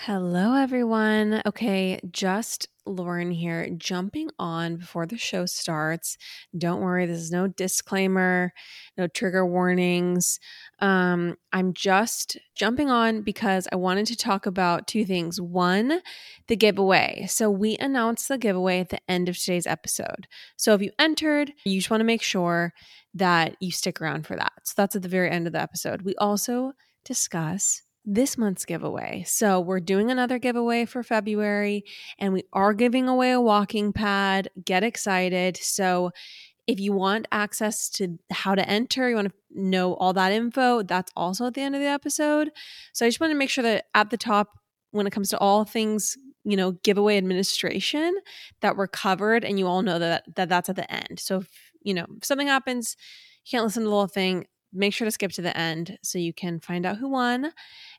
Hello, everyone. Okay, just Lauren here, jumping on before the show starts. Don't worry, this is no disclaimer, no trigger warnings. Um, I'm just jumping on because I wanted to talk about two things. One, the giveaway. So, we announced the giveaway at the end of today's episode. So, if you entered, you just want to make sure that you stick around for that. So, that's at the very end of the episode. We also discuss this month's giveaway. So, we're doing another giveaway for February and we are giving away a walking pad. Get excited. So, if you want access to how to enter, you want to know all that info, that's also at the end of the episode. So, I just want to make sure that at the top, when it comes to all things, you know, giveaway administration, that we're covered and you all know that, that that's at the end. So, if, you know, if something happens, you can't listen to the whole thing, make sure to skip to the end so you can find out who won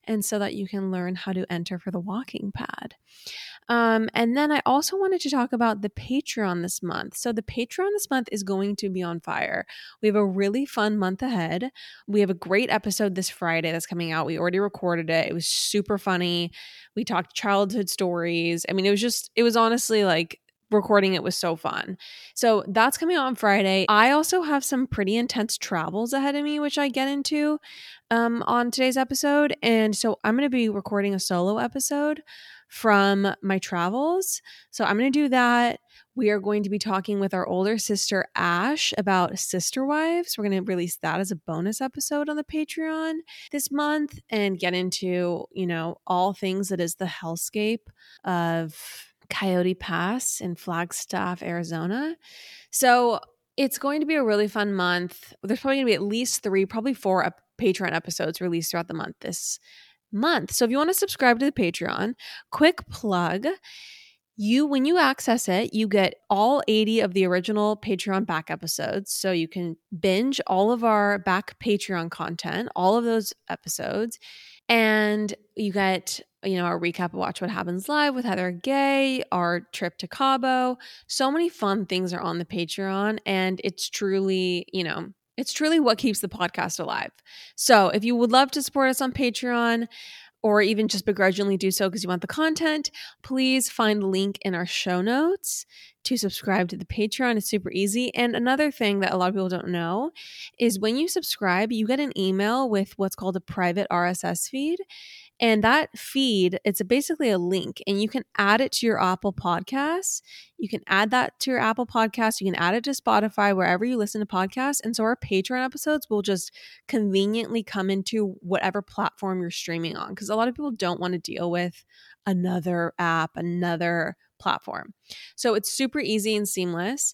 and so that you can learn how to enter for the walking pad. Um, and then I also wanted to talk about the Patreon this month. So, the Patreon this month is going to be on fire. We have a really fun month ahead. We have a great episode this Friday that's coming out. We already recorded it, it was super funny. We talked childhood stories. I mean, it was just, it was honestly like recording it was so fun. So that's coming out on Friday. I also have some pretty intense travels ahead of me, which I get into um, on today's episode. And so I'm going to be recording a solo episode from my travels. So I'm going to do that. We are going to be talking with our older sister, Ash, about sister wives. We're going to release that as a bonus episode on the Patreon this month and get into, you know, all things that is the hellscape of Coyote Pass in Flagstaff, Arizona. So it's going to be a really fun month. There's probably going to be at least three, probably four Patreon episodes released throughout the month this month. So if you want to subscribe to the Patreon, quick plug. You, when you access it, you get all 80 of the original Patreon back episodes. So you can binge all of our back Patreon content, all of those episodes. And you get you know, our recap of Watch What Happens Live with Heather Gay, our trip to Cabo. So many fun things are on the Patreon, and it's truly, you know, it's truly what keeps the podcast alive. So if you would love to support us on Patreon, or even just begrudgingly do so because you want the content, please find the link in our show notes to subscribe to the Patreon. It's super easy. And another thing that a lot of people don't know is when you subscribe, you get an email with what's called a private RSS feed. And that feed, it's basically a link, and you can add it to your Apple Podcasts. You can add that to your Apple Podcasts. You can add it to Spotify, wherever you listen to podcasts. And so our Patreon episodes will just conveniently come into whatever platform you're streaming on. Because a lot of people don't want to deal with another app, another platform. So it's super easy and seamless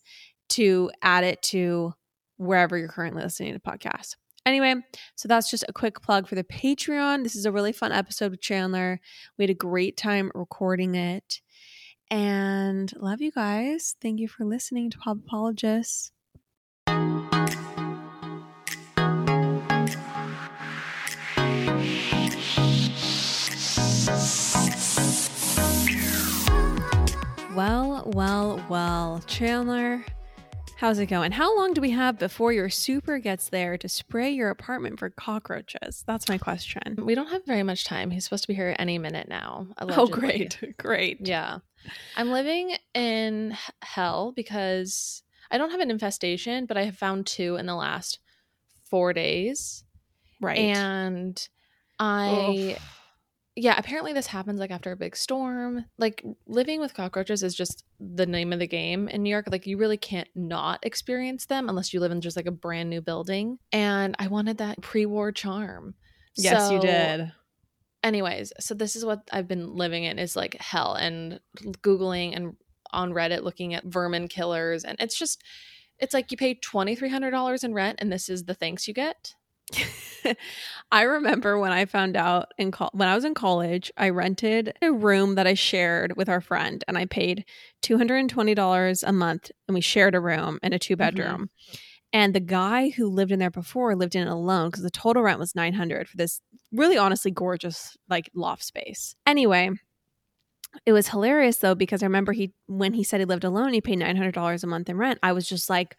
to add it to wherever you're currently listening to podcasts. Anyway, so that's just a quick plug for the Patreon. This is a really fun episode with Chandler. We had a great time recording it. And love you guys. Thank you for listening to Pop Apologists. Well, well, well, Chandler, How's it going? How long do we have before your super gets there to spray your apartment for cockroaches? That's my question. We don't have very much time. He's supposed to be here any minute now. Oh, allegedly. Oh, great. Great. Yeah. I'm living in hell because I don't have an infestation, but I have found two in the last four days. Right. And I. Oof yeah, apparently this happens like after a big storm. Like living with cockroaches is just the name of the game in New York. Like you really can't not experience them unless you live in just like a brand new building. And I wanted that pre-war charm. Yes, so, you did. Anyways, so this is what I've been living in is like hell and googling and on Reddit looking at vermin killers and it's just it's like you pay $2300 in rent and this is the thanks you get. I remember when I found out in co- when I was in college, I rented a room that I shared with our friend, and I paid two hundred and twenty dollars a month, and we shared a room in a two bedroom. Mm-hmm. And the guy who lived in there before lived in it alone because the total rent was nine hundred for this really honestly gorgeous like loft space. Anyway, it was hilarious though because I remember he when he said he lived alone, he paid nine hundred dollars a month in rent. I was just like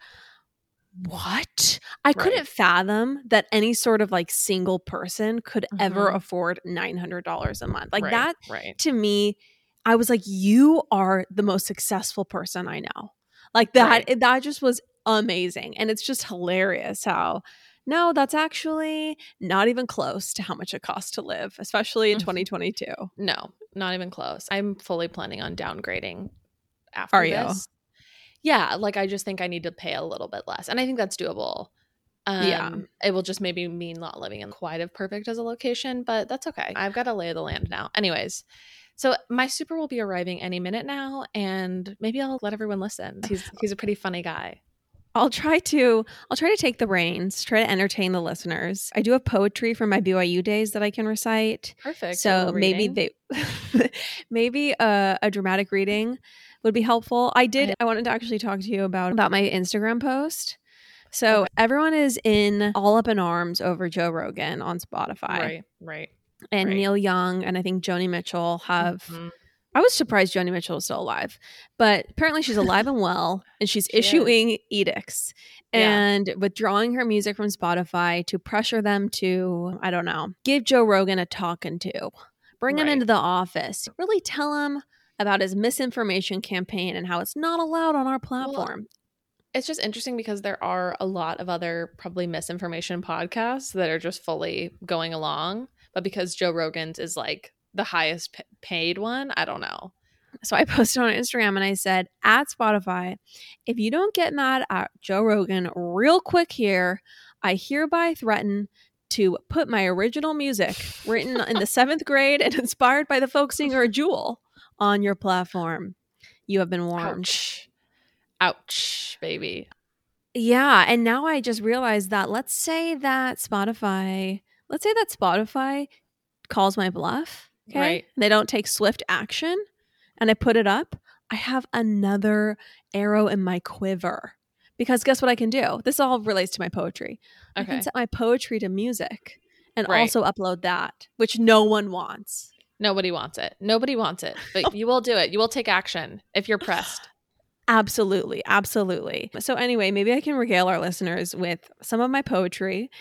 what? I couldn't fathom that any sort of like single person could ever Mhm. afford $900 a month. Like right, that right. to me, I was like, you are the most successful person I know. Like that, Right. that just was amazing. And it's just hilarious how, no, that's actually not even close to how much it costs to live, especially in Mhm. 2022. No, not even close. I'm fully planning on downgrading after Are you? this. Yeah, like I just think I need to pay a little bit less. And I think that's doable. Um, Yeah. It will just maybe mean not living in quite as perfect as a location, but that's okay. I've got to lay of the land now. Anyways, so my super will be arriving any minute now, and maybe I'll let everyone listen. He's he's a pretty funny guy. I'll try to I'll try to take the reins, try to entertain the listeners. I do have poetry from my BYU days that I can recite. Perfect. So maybe reading. they maybe a, a dramatic reading would be helpful. I did I- wanted to actually talk to you about about my Instagram post. So everyone is in all up in arms over Joe Rogan on Spotify. right, right. And right. Neil Young and I think Joni Mitchell have Mhm. I was surprised Joni Mitchell was still alive, but apparently she's alive and well, and she's She is. issuing edicts Yeah. and withdrawing her music from Spotify to pressure them to, I don't know, give Joe Rogan a talking to, bring him into the office, really tell him about his misinformation campaign and how it's not allowed on our platform. it's just interesting because there are a lot of other probably misinformation podcasts that are just fully going along but because joe rogan's is like the highest p- paid one i don't know So I posted on Instagram and I said, at Spotify, if you don't get mad at Joe Rogan real quick here, I hereby threaten to put my original music written in the seventh grade and inspired by the folk singer Jewel on your platform. You have been warned. ouch ouch baby Yeah. And now I just realized that let's say that Spotify, let's say that Spotify calls my bluff. Okay. Right. They don't take swift action and I put it up. I have another arrow in my quiver. Because guess what I can do? This all relates to my poetry. Okay. I can set my poetry to music and Right. also upload that, which no one wants. Nobody wants it nobody wants it but you will do it you will take action if you're pressed Absolutely. Absolutely. So, anyway, maybe I can regale our listeners with some of my poetry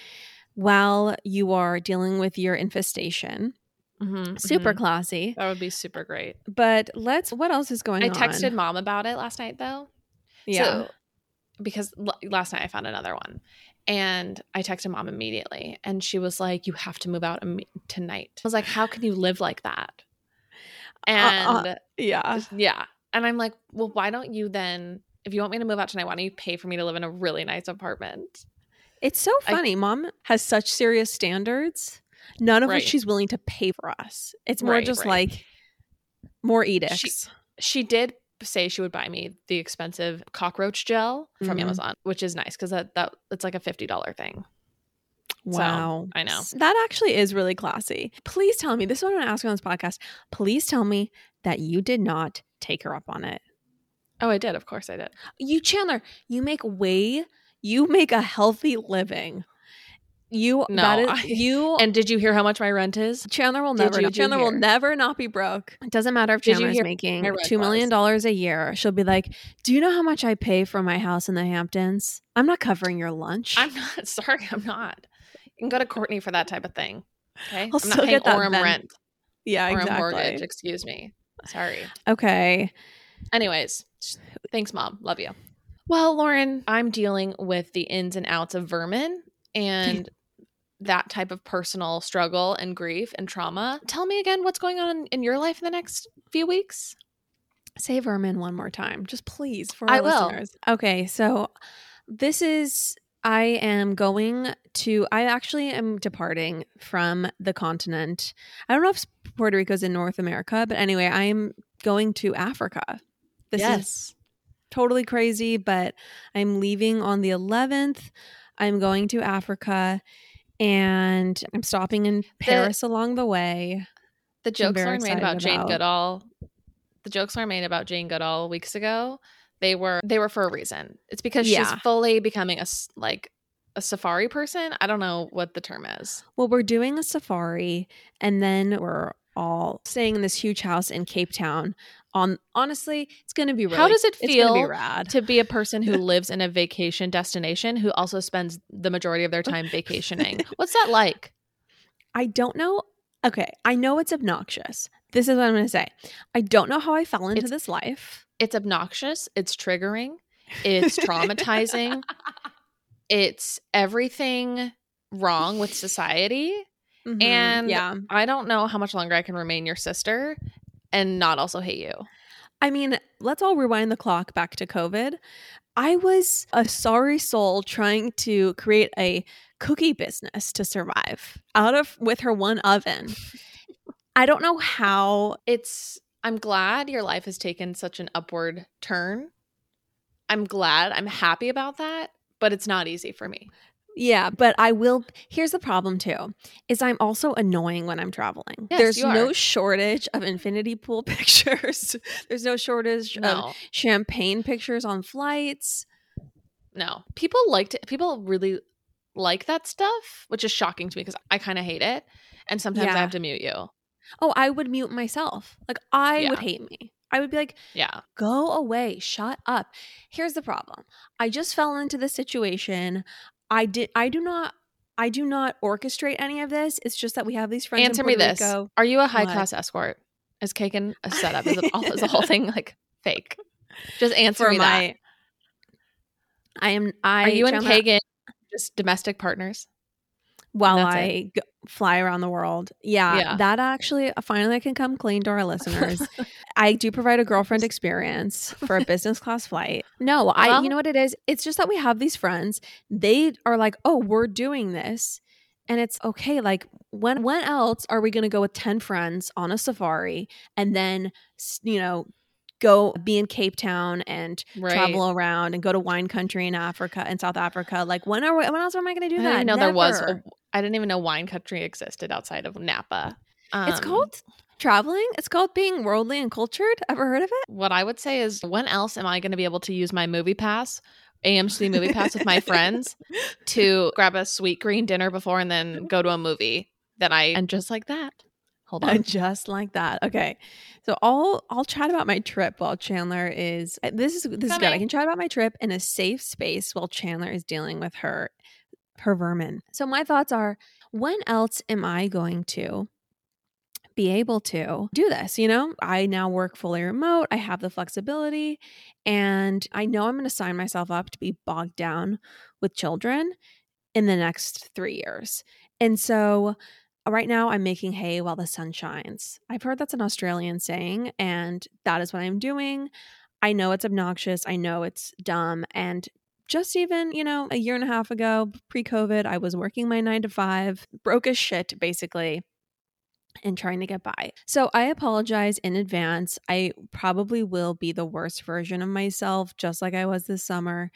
while you are dealing with your infestation. Mhm, Super mhm. classy. that would be super great But let's, what else is going i on? I texted mom about it last night though Yeah. So, because l- last night I found another one and I texted mom immediately and she was like, You have to move out imme- tonight. I was like, How can you live like that? And Uh, yeah. yeah. And I'm like, Well, why don't you then, if you want me to move out tonight, why don't you pay for me to live in a really nice apartment? It's so I- funny. Mom has such serious standards, none of Right. which she's willing to pay for us. It's more Right, just right. like more edicts. She did say she would buy me the expensive cockroach gel from Mhm. Amazon, which is nice because that, that it's like a $50 thing. So, wow. I know. That actually is really classy. Please tell me, this is what I'm going to ask you on this podcast. Please tell me that you did not take her up on it. Oh, I did. Of course I did. You, Chandler, you make way, you make a healthy living. You, No, that is, I- you, And did you hear how much my rent is? Chandler will never. you- know. did you Chandler will never not be broke. It doesn't matter if Did Chandler's making two million dollars a year. She'll be like, "Do you know how much I pay for my house in the Hamptons? I'm not covering your lunch. I'm not sorry, I'm not. You can go to Courtney for that type of thing. Okay. I'll I'm still not paying get that Orem then. rent yeah, or a exactly. mortgage. Excuse me. Sorry. Okay. Anyways, thanks, mom. Love you. Well, Lauren, I'm dealing with the ins and outs of vermin and that type of personal struggle and grief and trauma. Tell me again what's going on in your life in the next few weeks. Say vermin one more time, just please for our I will. listeners. Okay, so this is I am going to I actually am departing from the continent. I don't know if Puerto Rico's in North America, but anyway, I am going to Africa. This is totally crazy, but I'm leaving on the 11th. I'm going to Africa and I'm stopping in Paris along the way. the jokes Lauren made excited about Jane. Goodall, the jokes Lauren made about Jane Goodall weeks ago, they were they were for a reason. It's because Yeah. she's fully becoming a like a safari person. I don't know what the term is. Well, we're doing a safari and then we're all staying in this huge house in Cape Town on honestly, it's going to be really How does it gonna be feel rad. to be a person who lives in a vacation destination who also spends the majority of their time vacationing. What's that like? I don't know. Okay, I know it's obnoxious. This is what I'm going to say. I don't know how I fell into It's- this life. It's obnoxious, it's triggering, it's traumatizing, it's everything wrong with society. Mhm, And yeah, I don't know how much longer I can remain your sister and not also hate you. I mean, let's all rewind the clock back to COVID. I was a sorry soul trying to create a cookie business to survive out of with her one oven. I don't know how. It's I'm glad your life has taken such an upward turn. I'm glad. I'm happy about that, but it's not easy for me. Yeah, but I will. Here's the problem too: is I'm also annoying when I'm traveling. Yes, There's no shortage of infinity pool pictures. There's no shortage of champagne pictures on flights. No. People like to people really like that stuff, which is shocking to me because I kind of hate it. And sometimes I have to mute you. Oh, I would mute myself. Like I Yeah. would hate me. I would be like, Yeah. go away, shut up. Here's the problem. I just fell into this situation. I did I do not I do not orchestrate any of this. It's just that we have these friends Answer me this. Rico. Are you a high What? class escort? Is Kagan a setup? Is, it all, is the whole thing like fake? Just answer for me that. I am I Are you and Kagan just domestic partners? While That's I fly around the world. Yeah, Yeah. that actually finally I can come clean to our listeners. I do provide a girlfriend experience for a business class flight. No, I Well- you know what it is? It's just that we have these friends. They are like, "Oh, we're doing this." And it's okay, like when when else are we going to go with 10 friends on a safari and then you know, go be in Cape Town and Right. travel around and go to wine country in Africa and South Africa? Like when are we, when else am I going to do I that? know there was. A, I didn't even know wine country existed outside of Napa. it's Um, called traveling. It's called being worldly and cultured. Ever heard of it? What I would say is, when else am I going to be able to use my movie pass, AMC movie pass with my friends to grab a Sweetgreen dinner before and then go to a movie that I and just like that. Hold on. And just like that. Okay. So I'll I'll chat about my trip while Chandler is this is this is good. I can chat about my trip in a safe space while Chandler is dealing with her her vermin. So my thoughts are when else am I going to be able to do this, you know? I now work fully remote. I have the flexibility and I know I'm going to sign myself up to be bogged down with children in the next 3 years. And so uh, right now I'm making hay while the sun shines. I've heard that's an Australian saying, and that is what I'm doing. I know it's obnoxious. I know it's dumb. And just even, you know, a year and a half ago, pre COVID, I was working my nine to five, broke as shit, basically, and trying to get by. So I apologize in advance. I probably will be the worst version of myself, just like I was this summer.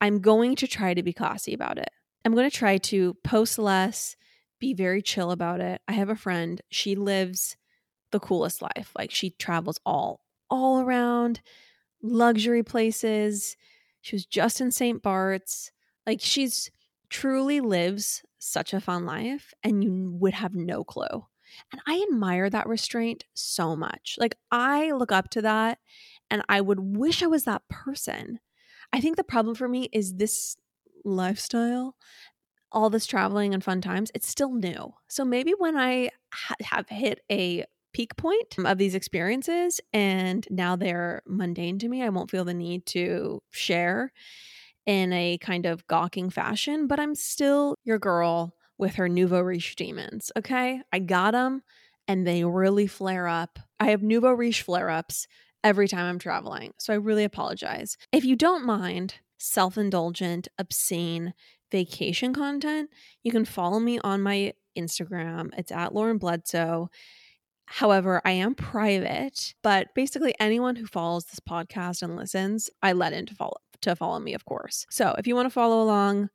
I'm going to try to be classy about it. I'm going to try to post less, be very chill about it. I have a friend, she lives the coolest life. Like she travels all all around luxury places. She was just in St. Bart's. Like she's truly lives such a fun life and you would have no clue. And I admire that restraint so much. Like I look up to that and I would wish I was that person. I think the problem for me is this lifestyle all this traveling and fun times, it's still new. So maybe when I ha- have hit a peak point um, of these experiences and now they're mundane to me, I won't feel the need to share in a kind of gawking fashion, but I'm still your girl with her nouveau riche demons. Okay. I got them and they really flare up. I have nouveau riche flare ups every time I'm traveling. So I really apologize. If you don't mind self indulgent, obscene, vacation content, you can follow me on my Instagram. It's at Lauren Bledsoe. However, I am private, but basically anyone who follows this podcast and listens, I let in to follow to follow me, of course. So if you want to follow along,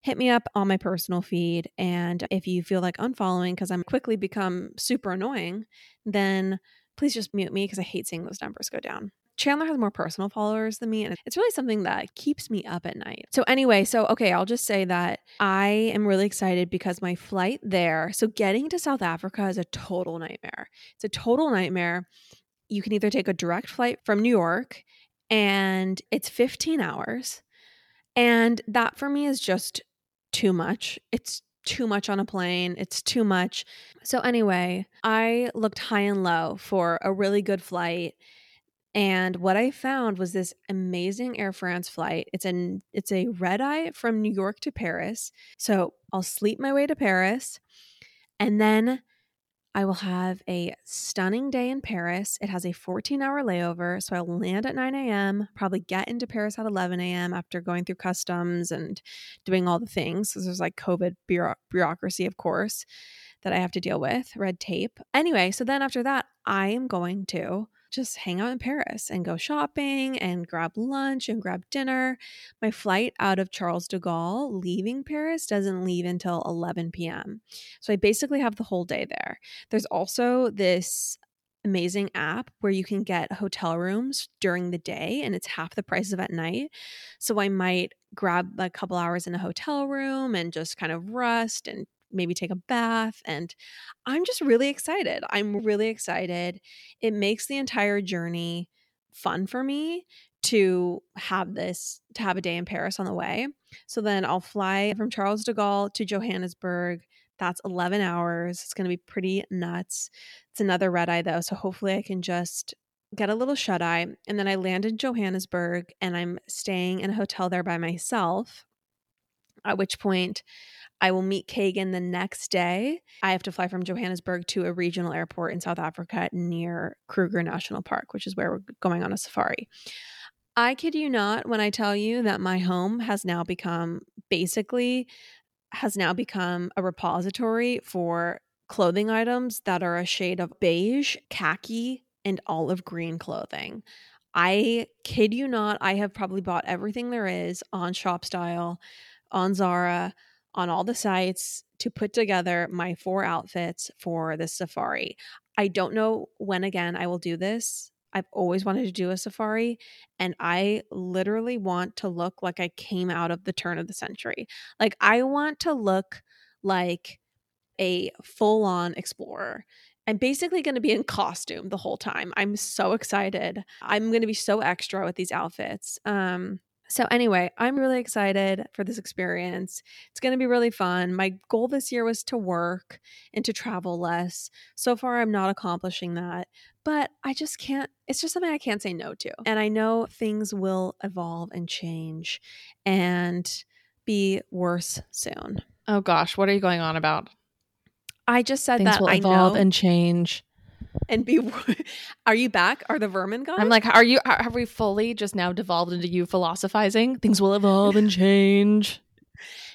hit me up on my personal feed. And if you feel like unfollowing because I'm quickly become super annoying, then please just mute me because I hate seeing those numbers go down. Chandler has more personal followers than me, and it's really something that keeps me up at night. So, anyway, so okay, I'll just say that I am really excited because my flight there, so getting to South Africa is a total nightmare. It's a total nightmare. you can either take a direct flight from New York and it's 15 hours. And that for me is just too much. It's too much on a plane. It's too much. So, anyway, I looked high and low for a really good flight. And what I found was this amazing Air France flight. It's an it's a red eye from New York to Paris. So I'll sleep my way to Paris and then I will have a stunning day in Paris. It has a 14 hour layover. So I'll land at 9 a.m., probably get into Paris at 11 a.m. after going through customs and doing all the things. So there's like COVID bureau- bureaucracy, of course, that I have to deal with, red tape. Anyway, so then after that, I am going to just hang out in Paris and go shopping and grab lunch and grab dinner. My flight out of Charles de Gaulle leaving Paris doesn't leave until 11 p.m. So I basically have the whole day there. There's also this amazing app where you can get hotel rooms during the day and it's half the price of at night. So I might grab a couple hours in a hotel room and just kind of rest and maybe take a bath. And I'm just really excited. I'm really excited. It makes the entire journey fun for me to have this, to have a day in Paris on the way. So then I'll fly from Charles de Gaulle to Johannesburg. That's 11 hours. It's going to be pretty nuts. It's another red eye though. So hopefully I can just get a little shut eye. And then I land in Johannesburg and I'm staying in a hotel there by myself. At which point I will meet Kagan the next day. I have to fly from Johannesburg to a regional airport in South Africa near Kruger National Park, which is where we're going on a safari. I kid you not when I tell you that my home has now become basically has now become a repository for clothing items that are a shade of beige, khaki, and olive green clothing. I kid you not, I have probably bought everything there is on ShopStyle, on Zara, on all the sites to put together my four outfits for the safari. I don't know when again I will do this. I've always wanted to do a safari, and I literally want to look like I came out of the turn of the century. Like, I want to look like a full on explorer. I'm basically going to be in costume the whole time. I'm so excited. I'm going to be so extra with these outfits. Um, so, anyway, I'm really excited for this experience. It's going to be really fun. My goal this year was to work and to travel less. So far, I'm not accomplishing that, but I just can't, it's just something I can't say no to. And I know things will evolve and change and be worse soon. Oh gosh, what are you going on about? I just said Things that will I evolve know and change. And be. Are you back? Are the vermin gone? I'm like, are you? are- Have we fully just now devolved into you philosophizing? Things will evolve and change.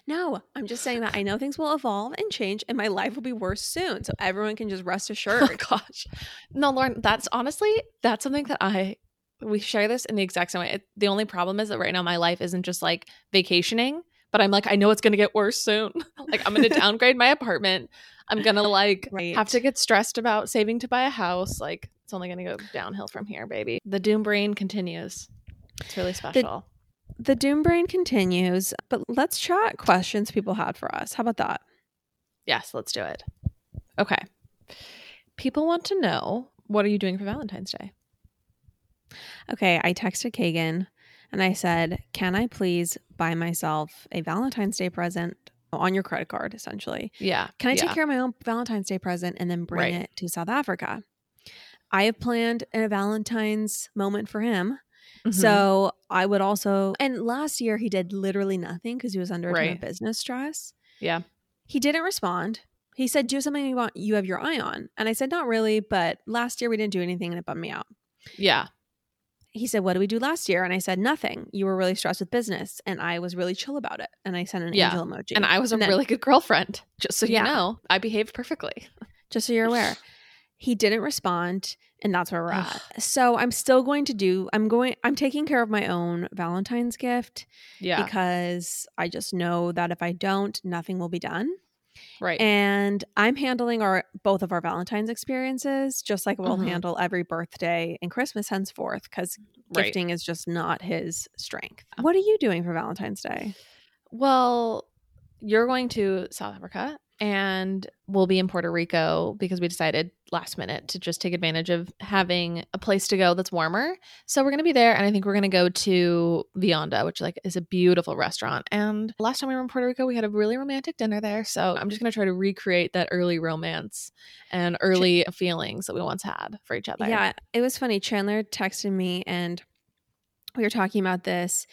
No, I'm just saying that I know things will evolve and change and my life will be worse soon. So everyone can just rest oh assured. Oh gosh, no, Lauren. That's honestly that's something that I we share this in the exact same way. It, the only problem is that right now my life isn't just like vacationing, but I'm like I know it's gonna get worse soon. like I'm gonna downgrade my apartment. I'm gonna like Right. have to get stressed about saving to buy a house. Like it's only gonna go downhill from here, baby. The doom brain continues. It's really special. The doom brain continues, but let's chat questions people had for us. How about that? yes, let's do it. Okay. People want to know what are you doing for Valentine's Day? Okay, I texted Kagan and I said, Can I please buy myself a Valentine's Day present on your credit card, essentially? Yeah. Can I yeah. take care of my own Valentine's Day present and then bring Right. it to South Africa? I have planned a Valentine's moment for him. Mhm. So I would also, and last year he did literally nothing because he was under a ton of Right. business stress. yeah. He didn't respond. He said, "Do something you want. You have your eye on." And I said, "Not really." But last year we didn't do anything, and it bummed me out. Yeah. He said, "What did we do last year?" And I said, "Nothing. You were really stressed with business, and I was really chill about it." And I sent an Yeah. angel emoji. And I was a then- really good girlfriend, just so you Yeah. know. I behaved perfectly. just so you're aware. He didn't respond, and that's where we're at. So I'm still going to do. I'm going. I'm taking care of my own Valentine's gift Yeah. because I just know that if I don't, nothing will be done. Right. And I'm handling our both of our Valentine's experiences just like we'll Mhm. handle every birthday and Christmas henceforth because Right. gifting is just not his strength. What are you doing for Valentine's Day? Well, you're going to South Africa and we'll be in Puerto Rico because we decided last minute to just take advantage of having a place to go that's warmer. So we're going to be there and I think we're going to go to Vianda, which like is a beautiful restaurant. And last time we were in Puerto Rico, we had a really romantic dinner there. So I'm just going to try to recreate that early romance and early feelings that we once had for each other. Yeah, it was funny. Chandler texted me and we were talking about this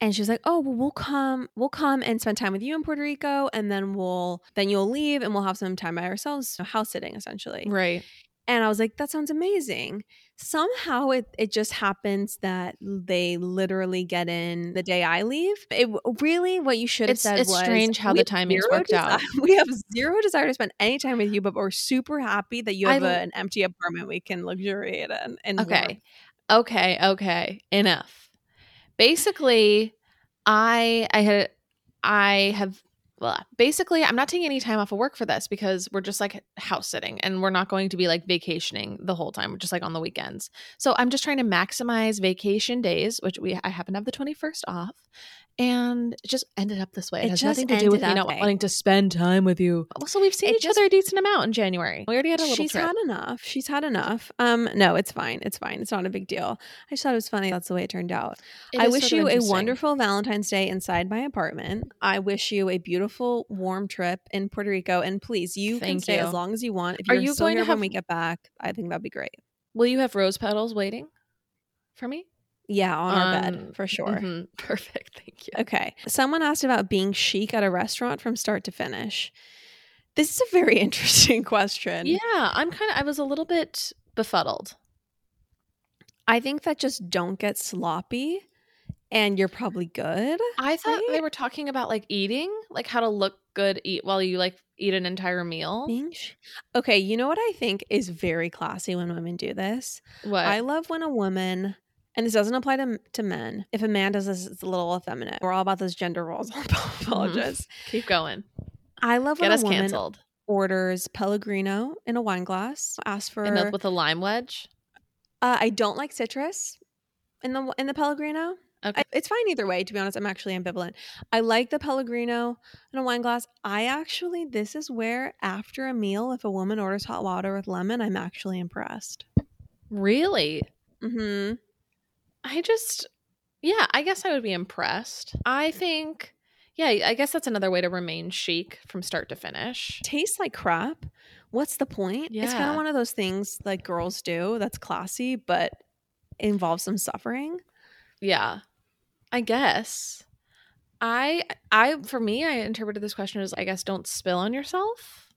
and she was like, "Oh, well, we'll come, we'll come and spend time with you in Puerto Rico, and then we'll, then you'll leave, and we'll have some time by ourselves, so house sitting essentially." Right. And I was like, "That sounds amazing." Somehow it it just happens that they literally get in the day I leave. It really what you should have It's said it's was strange how the timing's worked out. We have zero desire to spend any time with you, but we're super happy that you have a, an empty apartment we can luxuriate in. And Okay. Okay, okay. Enough. Basically, I I had I have well, basically I'm not taking any time off of work for this because we're just like house sitting and we're not going to be like vacationing the whole time, just like on the weekends. So I'm just trying to maximize vacation days, which we I happen to have the 21st off. And it just ended up this way. It, It has nothing to do with me not way. wanting to spend time with you. Also, we've seen It each just- other a decent amount in January. We already had a little She's trip. had enough. She's had enough. Um, no, it's fine. It's fine. It's not a big deal. I just thought it was funny. That's the way it turned out. It I wish you a wonderful Valentine's Day inside my apartment. I wish you a beautiful, warm trip in Puerto Rico. And please, you can stay you. as long as you want. If Are you're you going to here when we get back, I think that'd be great. Will you have rose petals waiting for me? Yeah, on our Um, bed for sure. Mhm. Perfect. Thank you. Okay. Someone asked about being chic at a restaurant from start to finish. This is a very interesting question. Yeah, I'm kind of. I was a little bit befuddled. I think that just don't get sloppy and you're probably good. I thought they were talking about like eating, like how to look good eat while you like eat an entire meal. Okay, you know what I think is very classy when women do this? What? I love when a woman, and this doesn't apply to, to men, if a man does this, it's a little effeminate. We're all about those gender roles. I apologize. Keep going. I love when Get us a woman canceled. orders Pellegrino in a wine glass, Ask for. And with a lime wedge. uh, I don't like citrus in the in the Pellegrino. Okay. I, it's fine either way. To be honest, I'm actually ambivalent. I like the Pellegrino in a wine glass. I actually, this is where after a meal, if a woman orders hot water with lemon, I'm actually impressed. Really? hmm I just, yeah, I guess I would be impressed. I think, yeah, I guess that's another way to remain chic from start to finish. Tastes like crap. What's the point? It's kind of one of those things like girls do that's classy, but involves some suffering. Yeah, I guess. I, I, for me, I interpreted this question as, I guess, don't spill on yourself.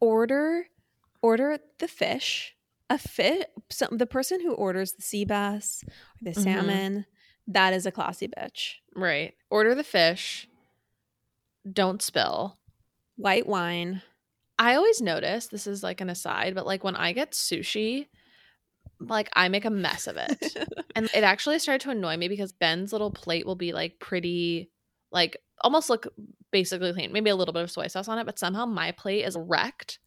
Order, order the fish. A fish. So the person who orders the sea bass or the Mhm. salmon, that is a classy bitch. Right. Order the fish. Don't spill. White wine. I always notice this is like an aside, but like when I get sushi, like I make a mess of it. and it actually started to annoy me because Ben's little plate will be like pretty, like almost look basically clean, maybe a little bit of soy sauce on it, but somehow my plate is wrecked.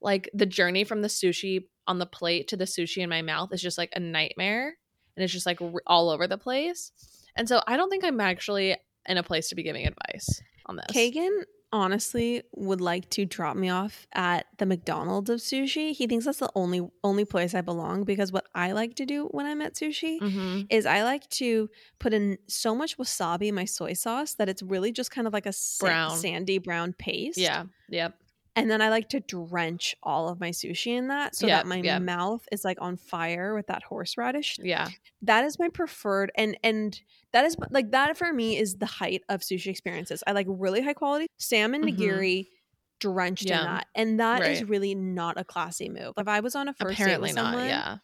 Like the journey from the sushi on the plate to the sushi in my mouth is just like a nightmare. And it's just like r- all over the place. And so I don't think I'm actually in a place to be giving advice on this. Kagan honestly would like to drop me off at the McDonald's of sushi. He thinks that's the only only place I belong because what I like to do when I'm at sushi hmm is I like to put in so much wasabi in my soy sauce that it's really just kind of like a Brown. sandy brown paste. Yeah. Yep. And then I like to drench all of my sushi in that so Yeah, that my yeah. mouth is like on fire with that horseradish. Yeah. That is my preferred and and that is like that for me is the height of sushi experiences. I like really high quality salmon Mhm. nigiri drenched Yum. in that. And that is Right. really not a classy move. If I was on a first Apparently date with not. someone, Yeah.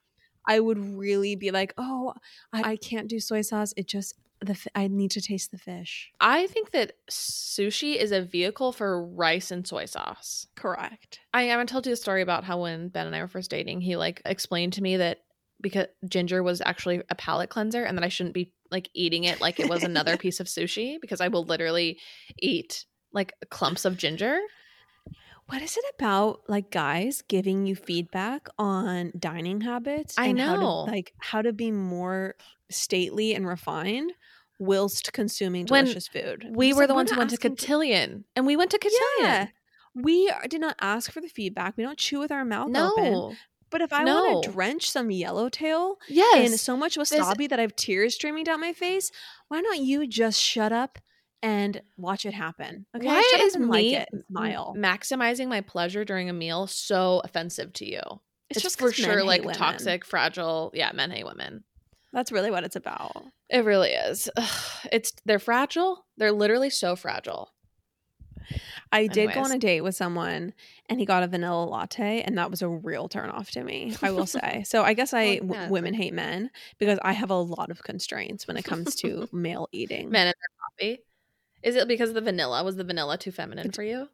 I would really be like, "Oh, I, I can't do soy sauce. It just the f- I need to taste the fish." I think that sushi is a vehicle for rice and soy sauce. Correct. I haven't told you a story about how when Ben and I were first dating, he like explained to me that because ginger was actually a palate cleanser and that I shouldn't be like eating it like it was another piece of sushi because I will literally eat like clumps of ginger. What is it about like guys giving you feedback on dining habits? I and How know. to, like how to be more stately and refined whilst consuming When delicious food. We were like, the ones who went to Cotillion and we went to Cotillion. Yeah. we uh, did not ask for the feedback. We don't chew with our mouth open. But if I No. want to drench some yellowtail Yes. in so much wasabi that I have tears streaming down my face, why don't you just shut up and watch it happen? Okay, Why is me like it, smile. maximizing my pleasure during a meal so offensive to you? It's It's, just for sure like women. toxic, fragile. Yeah, men hate women. That's really what it's about. It really is. Ugh, It's they're fragile. They're literally so fragile. I did go on a date with someone and he got a vanilla latte and that was a real turn off to me, I will say. So I guess oh, I Well, yeah, it's women hate men because I have a lot of constraints when it comes to male eating. Men and their coffee. Is it because of the vanilla? Was the vanilla too feminine for you?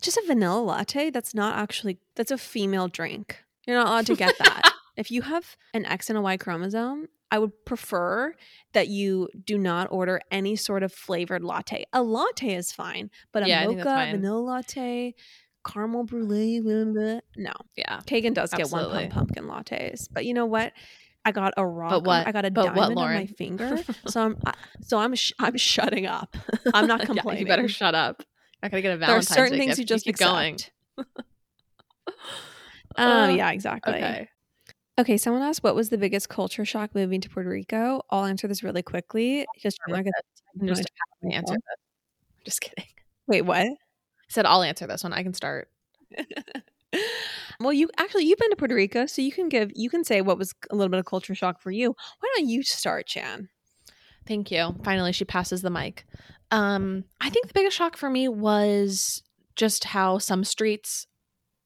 Just a vanilla latte, that's not actually that's a female drink. You're not allowed to get that. if you have an X and a Y chromosome, I would prefer that you do not order any sort of flavored latte. A latte is fine, but a Yeah, I mocha, vanilla latte, caramel brulee, blah, blah, no. Yeah. Kagan does get one pump pumpkin lattes, but you know what? I got a rock. on- what? I got a But diamond what, on my finger, so I'm I, so I'm sh- I'm shutting up. I'm not Yeah, complaining. you better shut up. Not gonna get a there are certain things you just keep accept. going. Um, Uh, yeah, exactly. Okay. Okay. someone asked what was the biggest culture shock moving to Puerto Rico. I'll answer this really quickly because I'm not gonna. Just answer this. Just kidding. Wait, what? I said I'll answer this one. I can start. well, you actually you've been to Puerto Rico, so you can give you can say what was a little bit of culture shock for you. Why don't you start, Chan? Thank you. Finally, she passes the mic. Um, I think the biggest shock for me was just how some streets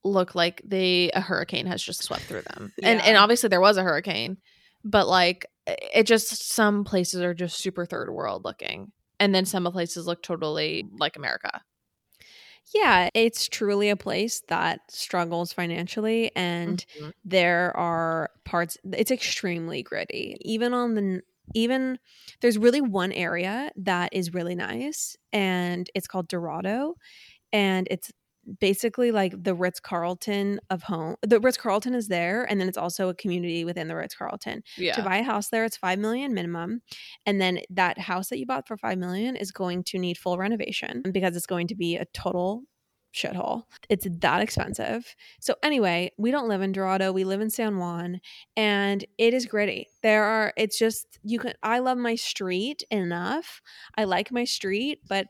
look like they a hurricane has just swept through them. And and obviously there was a hurricane, but like it just some places are just super third world looking. And then some places look totally like America. Yeah, it's truly a place that struggles financially and Mhm. there are parts it's extremely gritty. Even on the even there's really one area that is really nice and it's called Dorado and it's basically like the Ritz Carlton of home. The Ritz Carlton is there and then it's also a community within the Ritz Carlton. Yeah. To buy a house there it's 5 million minimum and then that house that you bought for 5 million is going to need full renovation because it's going to be a total shithole. It's that expensive. So anyway, we don't live in Dorado. We live in San Juan and it is gritty. There are it's just you can I love my street enough. I like my street, but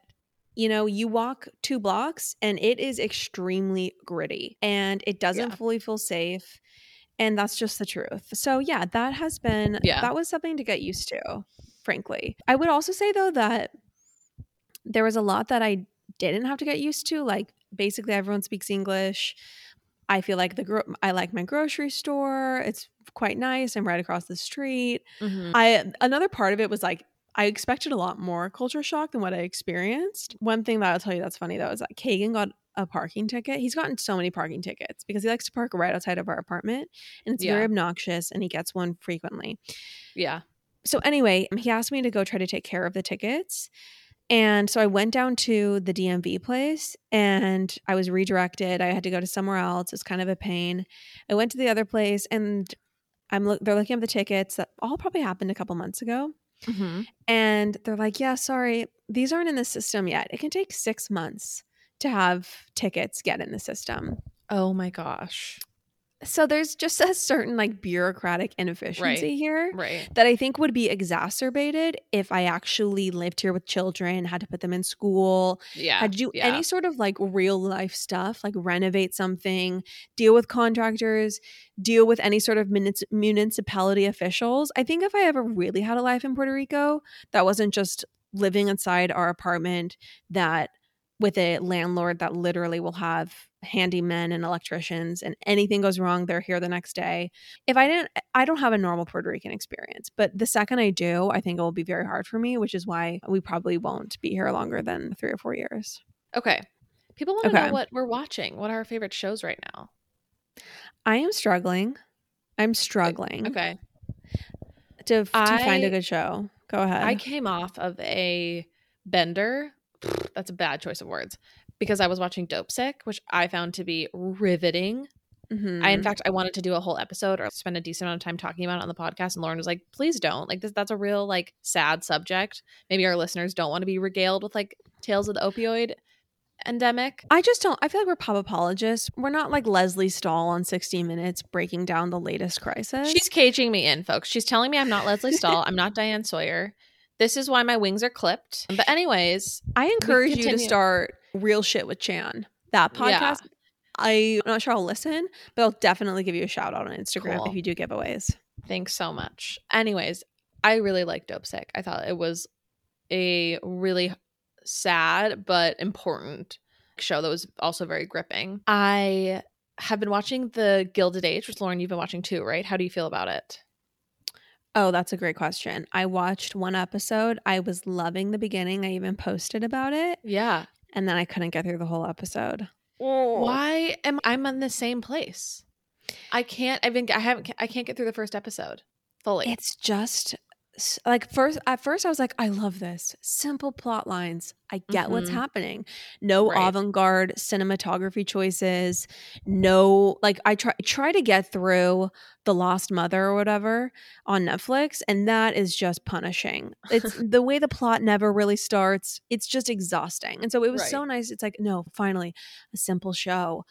you know, you walk two blocks and it is extremely gritty and it doesn't Yeah. fully feel safe. And that's just the truth. So yeah, that has been Yeah. that was something to get used to, frankly. I would also say though that there was a lot that I didn't have to get used to. Like basically everyone speaks English. I feel like the gro- I like my grocery store. It's quite nice. I'm right across the street. Mhm. I another part of it was like I expected a lot more culture shock than what I experienced. One thing that I'll tell you that's funny though is that Kagan got a parking ticket. He's gotten so many parking tickets because he likes to park right outside of our apartment and it's very obnoxious and he gets one frequently Yeah. so anyway, he asked me to go try to take care of the tickets. And so I went down to the DMV place and I was redirected. I had to go to somewhere else. It's kind of a pain. I went to the other place and I'm look they're looking at the tickets that all probably happened a couple months ago. Mhm. And they're like, "Yeah, sorry. These aren't in the system yet. It can take 6 months to have tickets get in the system." Oh my gosh. So there's just a certain like bureaucratic inefficiency here Right. that I think would be exacerbated if I actually lived here with children, had to put them in school, Yeah. had to do yeah. any sort of like real life stuff, like renovate something, deal with contractors, deal with any sort of munici- municipality officials. I think if I ever really had a life in Puerto Rico that wasn't just living inside our apartment, that with a landlord that literally will have handymen and electricians and anything goes wrong they're here the next day if i didn't i don't have a normal puerto rican experience but the second i do i think it will be very hard for me which is why we probably won't be here longer than three or four years Okay. People want to Okay. know what we're watching. What are our favorite shows right now? i am struggling i'm struggling Okay. to, to find a good show go ahead I came off of a bender. That's a bad choice of words because I was watching Dopesick, which I found to be riveting. Mhm. I, in fact, I wanted to do a whole episode or spend a decent amount of time talking about it on the podcast. And Lauren was like, please don't. Like, this, that's a real, like, sad subject. Maybe our listeners don't want to be regaled with, like, tales of the opioid endemic. I just don't. I feel like we're pop apologists. We're not like Lesley Stahl on 60 Minutes breaking down the latest crisis. She's caging me in, folks. She's telling me I'm not Lesley Stahl. I'm not Diane Sawyer. This is why my wings are clipped. But anyways, I encourage you to start real shit with Chan. That Yeah. podcast. I'm not sure I'll listen, but I'll definitely give you a shout out on Instagram Cool. if you do giveaways. Thanks so much. Anyways, I really liked Dopesick. I thought it was a really sad but important show that was also very gripping. I have been watching The Gilded Age, which Lauren, you've been watching too, right? How do you feel about it? Oh, that's a great question. I watched one episode. I was loving the beginning. I even posted about it, Yeah. and then I couldn't get through the whole episode. Why am I'm in the same place? I can't. I've been. I haven't. I can't get through the first episode fully. It's just s- like first at first I was like, I love this. Simple plot lines. I get what's Mhm. happening. No Right. avant-garde cinematography choices. No like I try try to get through The Lost Mother or whatever on Netflix, and that is just punishing. It's the way the plot never really starts. It's just exhausting. And so it was so nice. It's like, no, finally, a simple show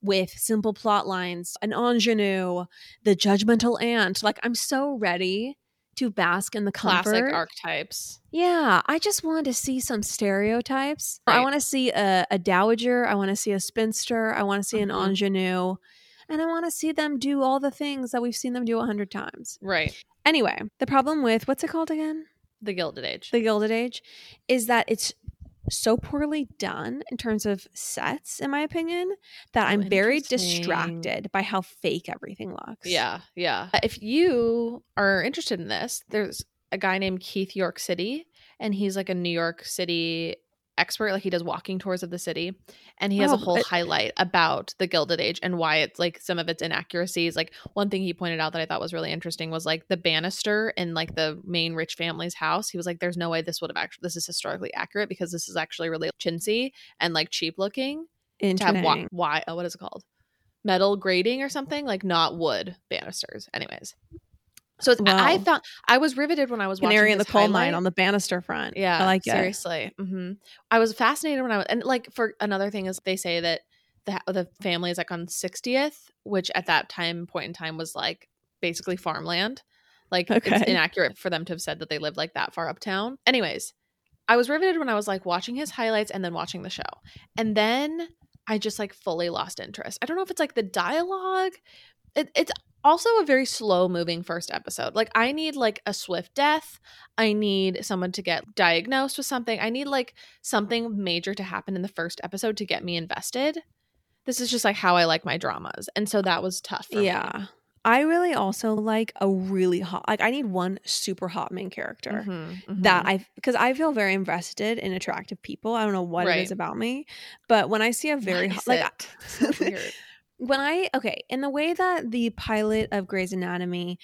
with simple plot lines, an ingenue, the judgmental aunt. Like I'm so ready to bask in the comfort. Classic archetypes. Yeah, I just want to see some stereotypes. I want to see a, a dowager. I want to see a spinster. I want to see an Mhm. ingenue. And I want to see them do all the things that we've seen them do a hundred times. Right. Anyway, the problem with what's it called again? The Gilded Age. The Gilded Age is that it's so poorly done in terms of sets, in my opinion, that Oh, I'm very distracted by how fake everything looks. Yeah, yeah. Uh, if you are interested in this, there's a guy named Keith York City, and he's like a New York City expert. Like he does walking tours of the city, and he has Oh, a whole highlight about the Gilded Age and why it's like some of its inaccuracies. Like one thing he pointed out that I thought was really interesting was like the banister in like the main rich family's house. He was like, "There's no way this would have actually this is historically accurate because this is actually really chintzy and like cheap looking." to have why, why oh, what is it called metal grating or something like not wood banisters anyways so it's, I, found i was riveted when i was Canary watching in the coal mine on the banister front. yeah I like it. seriously hmm i was fascinated when i was and like for another thing is they say that the, the family is like on 60th which at that time point in time was like basically farmland like it's inaccurate for them to have said that they lived like that far uptown anyways i was riveted when i was like watching his highlights and then watching the show and then I just like fully lost interest. I don't know if it's like the dialogue. It, it's also a very slow moving first episode. Like I need like a swift death. I need someone to get diagnosed with something. I need like something major to happen in the first episode to get me invested. This is just like how I like my dramas. And so that was tough for me. Yeah. I really also like a really hot like I need one super hot main character. Mhm, That mhm. I because I feel very invested in attractive people. I don't know what it Right. is about me, but when I see a very hot like it? When I okay, in the way that the pilot of Grey's Anatomy,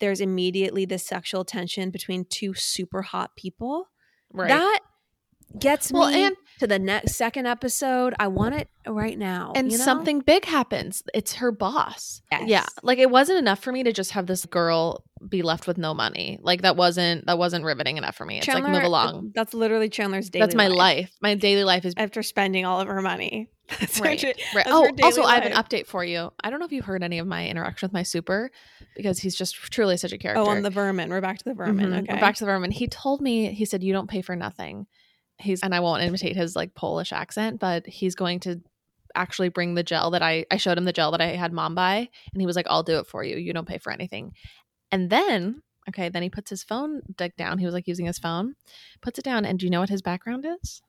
there's immediately this sexual tension between two super hot people. Right. That gets Well, me and- to the next second episode. I want it right now. and you know? something big happens. It's her boss. Yes. Yeah. Like it wasn't enough for me to just have this girl be left with no money. Like that wasn't that wasn't riveting enough for me. It's like move along. That's literally Chandler's daily. That's my life. My daily life is after spending all of her money. That's right. right. Oh, also I have an update for you. I don't know if you've heard any of my interaction with my super because he's just truly such a character. Oh, on the vermin. We're back to the vermin. Mhm. Okay. We're back to the vermin. He told me, he said, You don't pay for nothing. He's and I won't imitate his like Polish accent, but he's going to actually bring the gel that I I showed him the gel that I had mom buy, and he was like, I'll do it for you. You don't pay for anything. And then, okay, then he puts his phone deck down. He was like using his phone, puts it down, and do you know what his background is?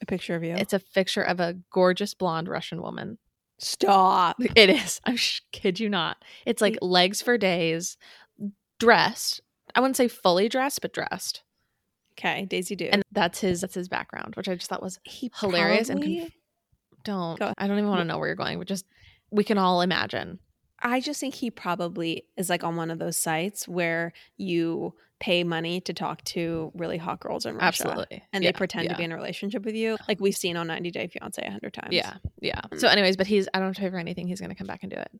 A picture of you. It's a picture of a gorgeous blonde Russian woman. Stop. It is. I sh- kid you not. It's like legs for days, dressed. I wouldn't say fully dressed, but dressed. Okay, Daisy Dude. and that's his that's his background which i just thought was he hilarious and conf- don't i don't even want to know where you're going but just we can all imagine I just think he probably is like on one of those sites where you pay money to talk to really hot girls in Russia. absolutely And Yeah, they pretend yeah. to be in a relationship with you, like we've seen on 90 Day Fiance a hundred times. yeah yeah Mm. so anyways but he's i don't to anything he's gonna come back and do it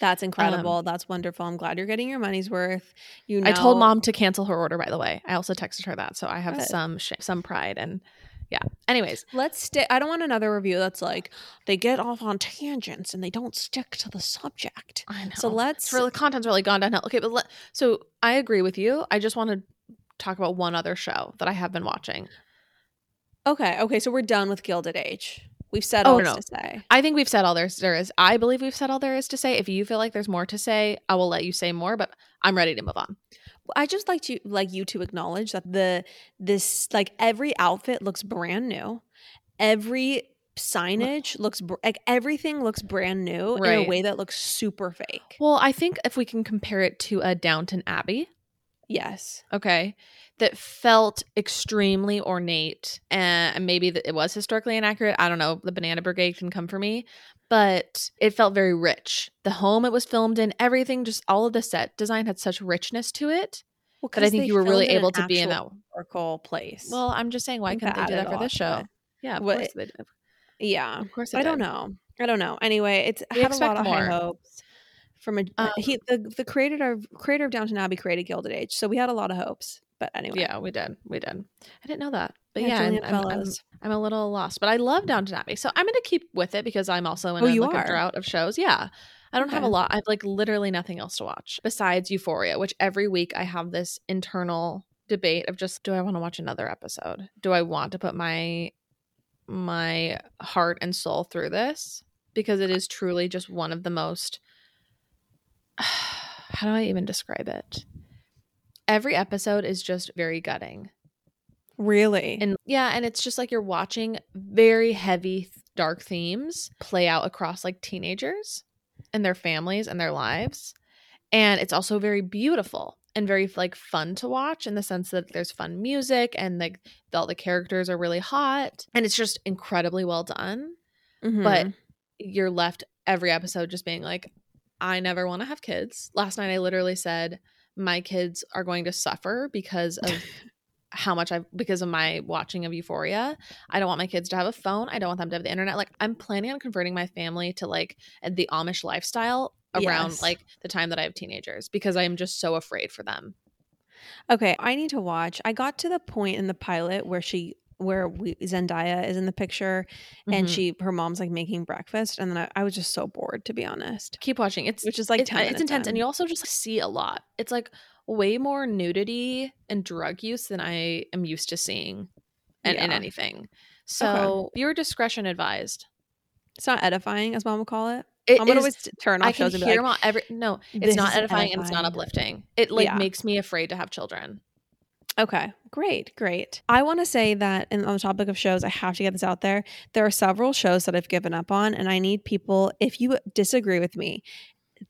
that's incredible. Um, that's wonderful. I'm glad you're getting your money's worth. You, know, i told mom to cancel her order by the way i also texted her that so i have Good. some sh- some pride and Yeah. Anyways, Let's stick. I don't want another review that's like they get off on tangents and they don't stick to the subject. I know. So let's. It's really content's really gone downhill. Okay, but let, so I agree with you. I just want to talk about one other show that I have been watching. okay, okay. So we're done with Gilded Age. We've said Oh, all no. to say. I think we've said all there's there is. I believe we've said all there is to say. If you feel like there's more to say, I will let you say more. But I'm ready to move on. I just like to like you to acknowledge that the this like every outfit looks brand new. Every signage looks br- like everything looks brand new in a way that looks super fake. Well, I think if we can compare it to a Downton Abbey, Yes. okay, that felt extremely ornate and maybe it was historically inaccurate. I don't know. The Banana Brigade can come for me, but it felt very rich. The home it was filmed in, everything, just all of the set design had such richness to it Well, that I think you were really able to be in that. historical place. Well, I'm just saying, why couldn't they do that for this show? Yeah, of course they did. yeah. Of course I don't know. I don't know. Anyway, it's We had a lot of high hopes from a Um, he the the creator of creator of Downton Abbey created Gilded Age, so we had a lot of hopes. But anyway, Yeah, we did. We did. I didn't know that. But Yeah, yeah, I'm, I'm, I'm, I'm a little lost. But I love Downton Abbey. So I'm going to keep with it because I'm also in Oh, a, you like are? a drought of shows. Yeah. I don't have a lot. I have like literally nothing else to watch besides Euphoria, which every week I have this internal debate of just do I want to watch another episode? Do I want to put my my heart and soul through this? Because it is truly just one of the most how do I even describe it? Every episode is just very gutting. really. And yeah, and it's just like you're watching very heavy, dark themes play out across like teenagers and their families and their lives. And it's also very beautiful and very like fun to watch in the sense that there's fun music and like all the characters are really hot and it's just incredibly well done. But Mhm. you're left every episode just being like, I never want to have kids. Last night I literally said, my kids are going to suffer because of how much I've because of my watching of Euphoria. I don't want my kids to have a phone. I don't want them to have the internet. Like I'm planning on converting my family to like the Amish lifestyle around Yes. like the time that I have teenagers because I am just so afraid for them. Okay, I need to watch. I got to the point in the pilot where she where we, Zendaya is in the picture and Mhm. she her mom's like making breakfast and then I, I was just so bored to be honest. keep watching. It's Which is like it's, it's intense, and you also just see a lot. It's like way more nudity and drug use than I am used to seeing, and in anything. So viewer discretion advised. It's not edifying as mom would call it. It I'm gonna is- always turn off I can shows and hear be like, every. No, it's not isn't edifying, and it's not edifying." uplifting. It like Yeah. makes me afraid to have children. Okay, great, great. I want to say that, and on the topic of shows, I have to get this out there. There are several shows that I've given up on, and I need people, if you disagree with me,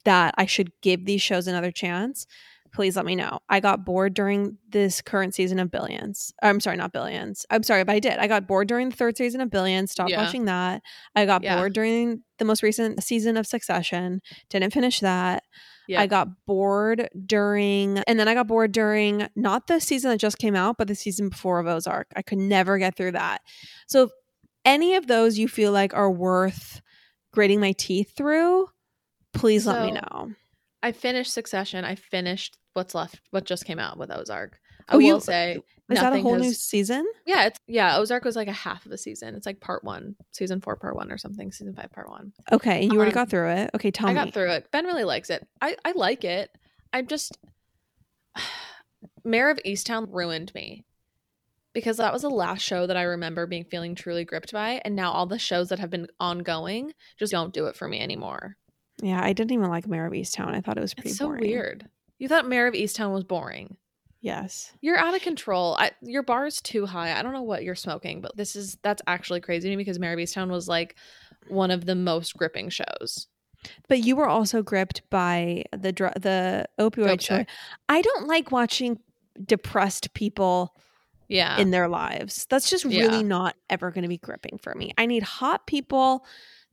that I should give these shows another chance, please let me know. I got bored during this current season of Billions. I'm sorry, not Billions. I'm sorry, but I did. I got bored during the third season of Billions, stopped Yeah. watching that. I got Yeah. bored during the most recent season of Succession, didn't finish that. I got bored during, and then I got bored during not the season that just came out, but the season before of Ozark. I could never get through that. So, if any of those you feel like are worth gritting my teeth through, please let me know. I finished Succession. I finished what's left. What just came out with Ozark. I Oh, will you- say, Is that a whole new season? Yeah, it's yeah. Ozark was like a half of a season. It's like part one, season four, part one, or something. Season five, part one. Okay, you already Um, got through it. Okay, tell I me. I got through it. Ben really likes it. I I like it. I'm just Mare of Easttown ruined me because that was the last show that I remember being feeling truly gripped by, and now all the shows that have been ongoing just don't do it for me anymore. Yeah, I didn't even like Mare of Easttown. I thought it was pretty It's so boring. weird. You thought Mare of Easttown was boring. Yes. You're out of control. I, your bar is too high. I don't know what you're smoking, but this is that's actually crazy to me because Mare of Easttown was like one of the most gripping shows. But you were also gripped by the dr- the opioid show. I don't like watching depressed people Yeah. in their lives. That's just Yeah. really not ever going to be gripping for me. I need hot people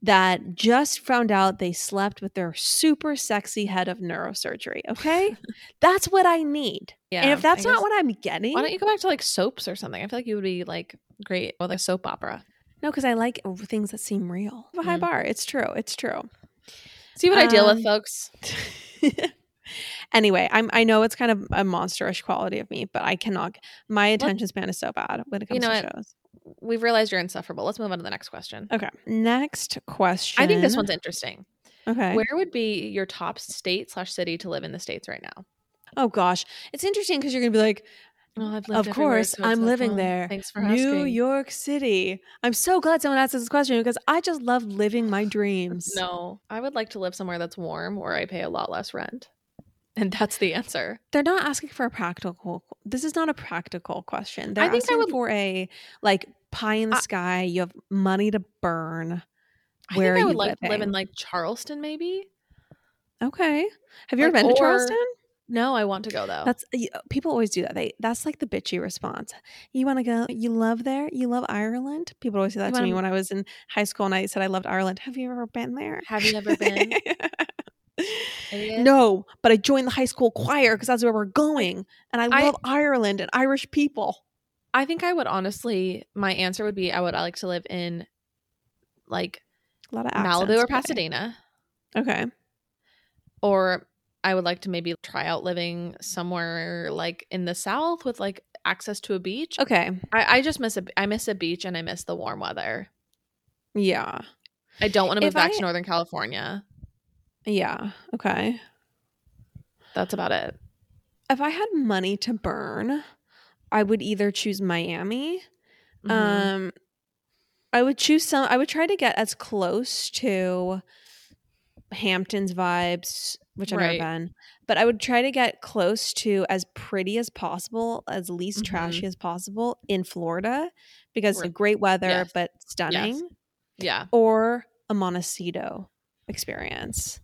that just found out they slept with their super sexy head of neurosurgery. Okay, that's what I need. yeah. and if that's not what I'm getting, why don't you go back to like soaps or something? I feel like you would be like great with a soap opera. no, because I like things that seem real. A high Mm. bar. It's true. It's true. See what I deal with, Um, folks. anyway, I'm I know it's kind of a monsterish quality of me, but I cannot. My attention span is so bad when it You comes know to what? shows. We've realized you're insufferable. Let's move on to the next question. Okay. Next question. I think this one's interesting. okay. Where would be your top state slash city to live in the states right now? oh gosh, it's interesting because you're gonna be like, Well, I've of course, I'm living oh, there. Thanks for New asking. York City. I'm so glad someone asked this question because I just love living my dreams. No, I would like to live somewhere that's warm where I pay a lot less rent. And that's the answer. They're not asking for a practical. This is not a practical question. They're I think I asking would- for a like pie in the I- sky. You have money to burn. I Where think are I would you like to live living? in like Charleston, maybe. Okay. Have you ever Like, been to Charleston? No, I want to go though. That's people always do that. They that's like the bitchy response. You want to go? You love there? You love Ireland? People always say that You to me wanna- when I was in high school and I said I loved Ireland. Have you ever been there? Have you ever been? No, but I joined the high school choir because that's where we're going, and I I- love Ireland and Irish people. I think I would honestly, my answer would be I would I like to live in like A lot of Malibu or. Pasadena, Okay. or I would like to maybe try out living somewhere like in the South with like access to a beach. Okay. I, I just miss a I miss a beach and I miss the warm weather. Yeah. I don't want to move If back I- to Northern California. Yeah. Okay. That's about it. If I had money to burn, I would either choose Miami. Mhm. Um I would choose some I would try to get as close to Hamptons vibes, which I've Right. never been. But I would try to get close to as pretty as possible, as least Mhm. trashy as possible in Florida because great weather Yes. but stunning. yeah. Or a Montecito experience.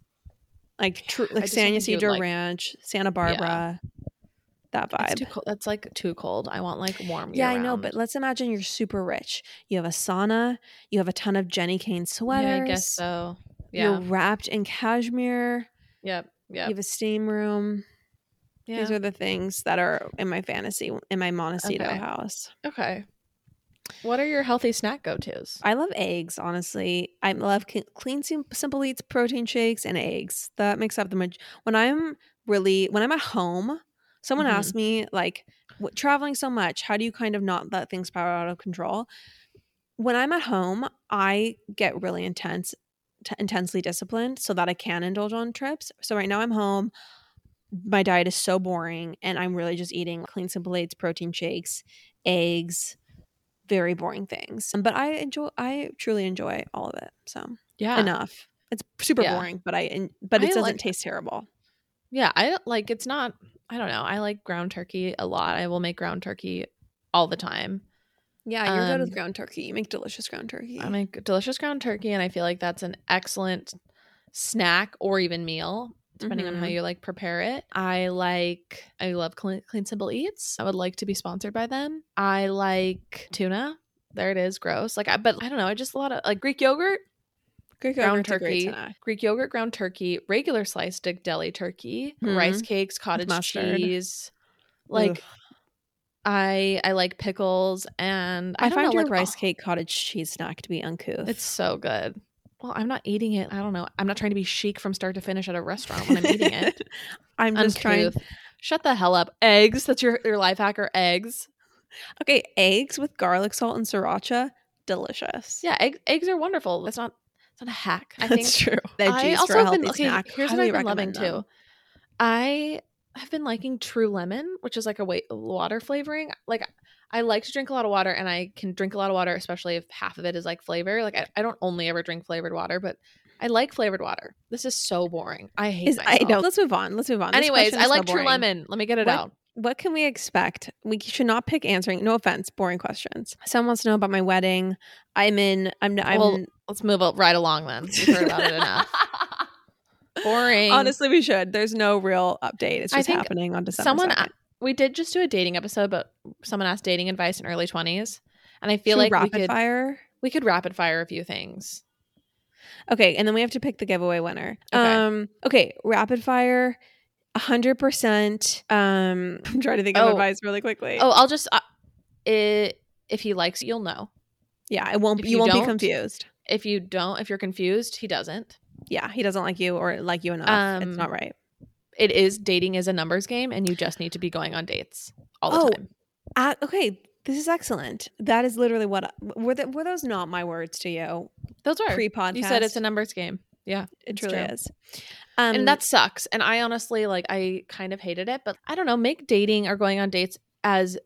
Like true like San don't think you would Ysidro like- Ranch, Santa Barbara. That It's vibe. too cold. That's like too cold. I want like warm. Yeah, I know, but let's imagine you're super rich. You have a sauna, you have a ton of Jenni Kayne sweaters. yeah, I guess so. You're Yeah. wrapped in cashmere. Yep. Yeah. You have a steam room. Yeah. These are the things that are in my fantasy in my Montecito Okay. house. okay. What are your healthy snack go tos? I love eggs, honestly. I love clean, simple eats, protein shakes, and eggs. That makes up the maj- when I'm really when I'm at home. Someone Mhm. asked me like, w- traveling so much, how do you kind of not let things spiral out of control? When I'm at home, I get really intense, t- intensely disciplined, so that I can indulge on trips. So right now I'm home. My diet is so boring, and I'm really just eating clean, simple eats, protein shakes, eggs, very boring things. But I enjoy. I truly enjoy all of it. So Yeah. enough. It's super Yeah. boring, but I but it I doesn't like- taste terrible. Yeah. I like it's not I don't know. I like ground turkey a lot. I will make ground turkey all the time. Yeah, you're good with Um, ground turkey. You make delicious ground turkey. I make delicious ground turkey and I feel like that's an excellent snack or even meal depending on how Mhm. you like prepare it. I like I love clean, clean simple eats. I would like to be sponsored by them. I like tuna. There it is, gross. Like I but I don't know, I just a lot of like Greek yogurt, Greek ground yogurt's a great turkey. Greek yogurt, ground turkey, regular sliced deli turkey, rice Mhm. cakes, cottage cheese. Like. I I like pickles and I, I, don't find know, your like, rice cake cottage cheese snack to be uncouth. It's so good. Well, I'm not eating it. I don't know. I'm not trying to be chic from start to finish at a restaurant when I'm eating it. I'm just trying. Uncouth. Shut the hell up. Eggs. That's your your life hack or eggs. Okay, eggs with garlic salt and sriracha, delicious. Yeah, egg, eggs are wonderful. That's not it's not a hack. I that's think true. I Veggies also for a have been okay. snack. Here's what Highly I've been loving recommend them. too. I have been liking True Lemon, which is like a wa- water flavoring. Like I like to drink a lot of water, and I can drink a lot of water, especially if half of it is like flavor. Like I, I don't only ever drink flavored water, but I like flavored water. This is so boring. I hate. Is, I know. Let's move on. Let's move on. This Anyways, I is so like True. Lemon. Let me get it What? out. What can we expect? We should not pick answering. No offense, boring questions. Someone wants to know about my wedding. I'm in. I'm. I'm. Well, Let's move right along then. We've heard about it enough. Boring. Honestly, we should. There's no real update. It's just happening on December. someone 2nd. We did just do a dating episode, but someone asked dating advice in early twenties, and I feel Should like we could fire. we could rapid fire a few things. Okay, and then we have to pick the giveaway winner. Okay. Um. Okay, rapid fire. hundred percent. Um. I'm trying to think of Oh. advice really quickly. Oh, I'll just uh, it, if he likes, it, you'll know. yeah. It won't. if You, you won't be confused. If you don't, if you're confused, he doesn't. Yeah, he doesn't like you or like you enough. it's Um, not right. It is dating is a numbers game, and you just need to be going on dates all the Oh, time. Uh, okay, This is excellent. That is literally what were the, were those not my words to you Those were pre podcast. You said it's a numbers game. Yeah, it truly true. is. Um, and that sucks. And I honestly like I kind of hated it, but I don't know, make dating or going on dates as